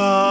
for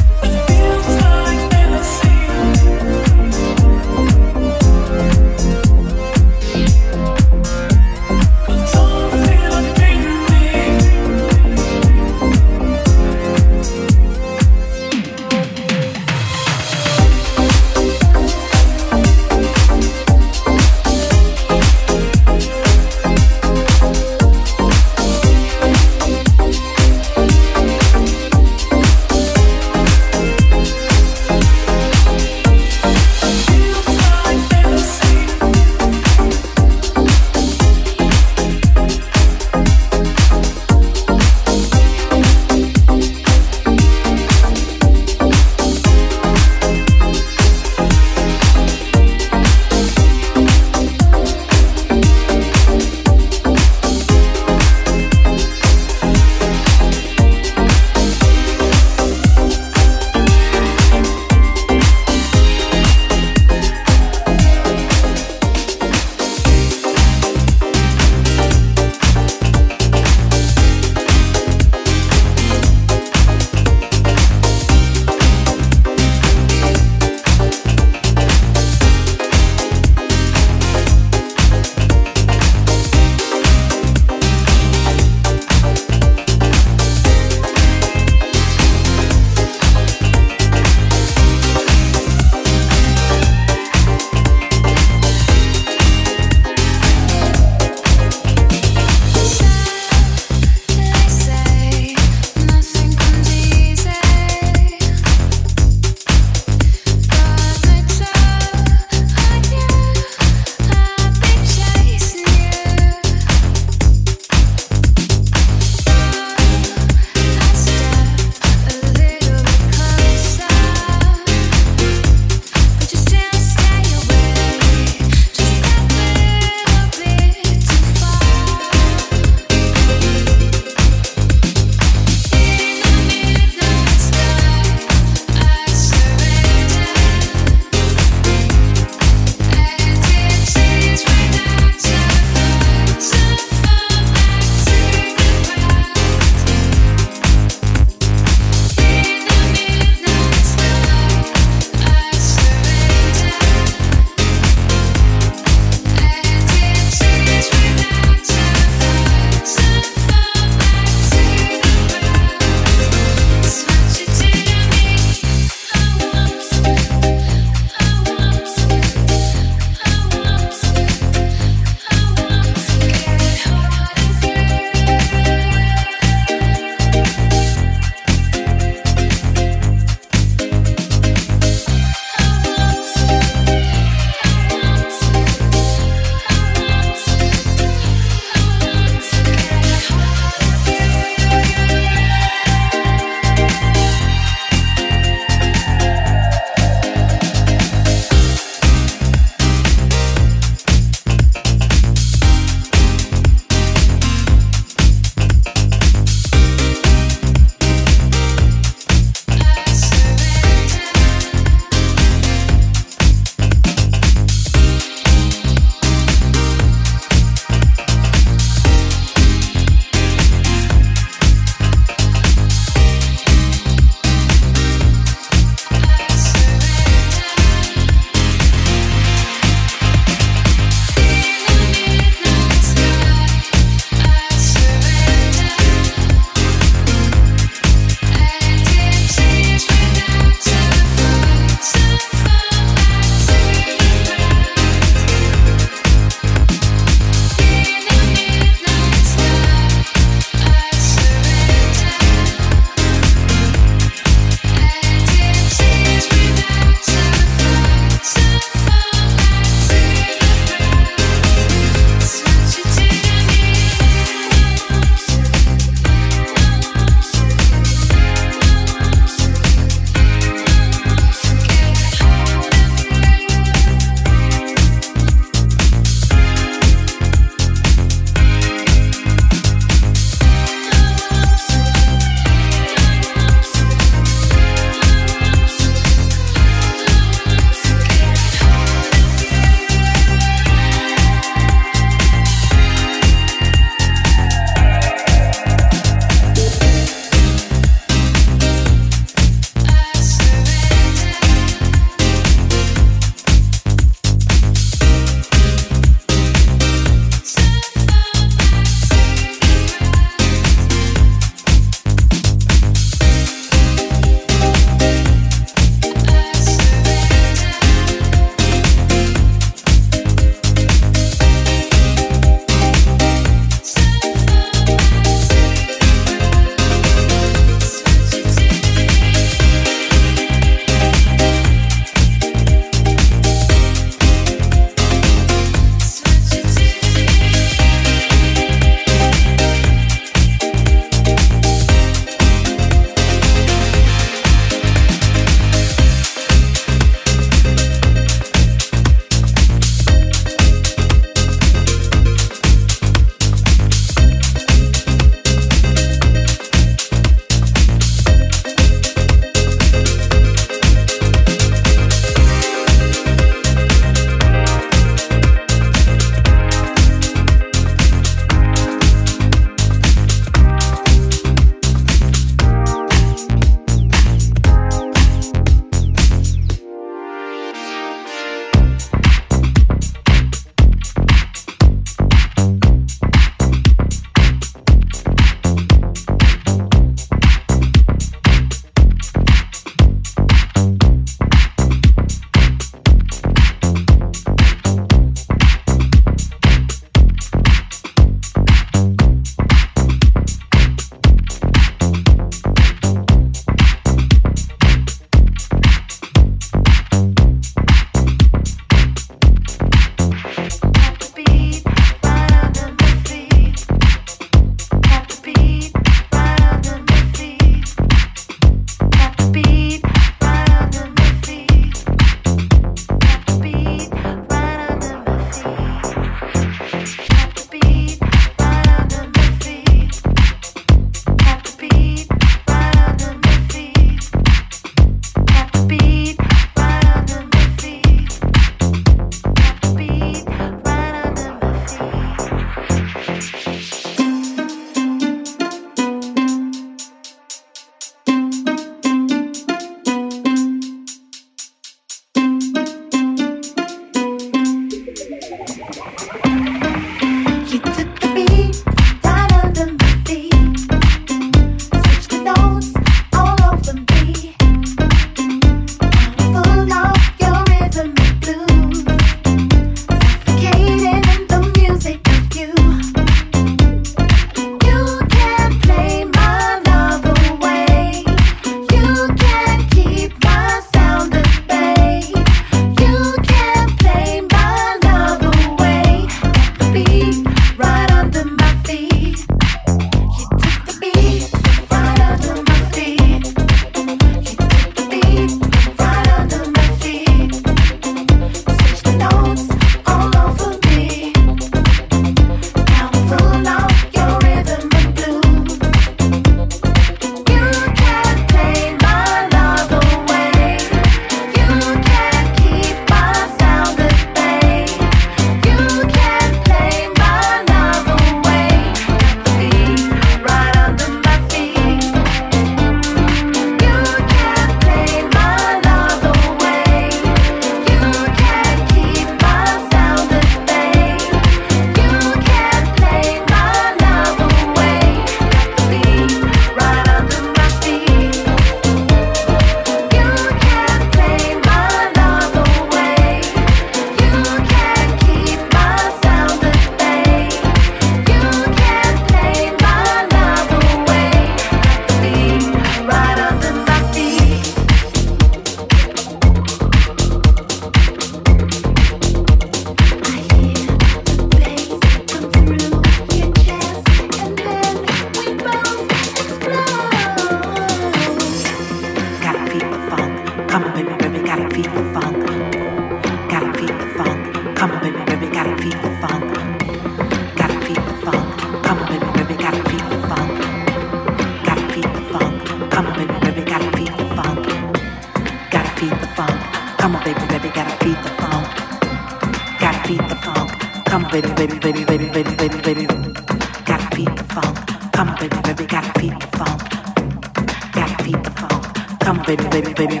Right baby, baby,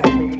feet.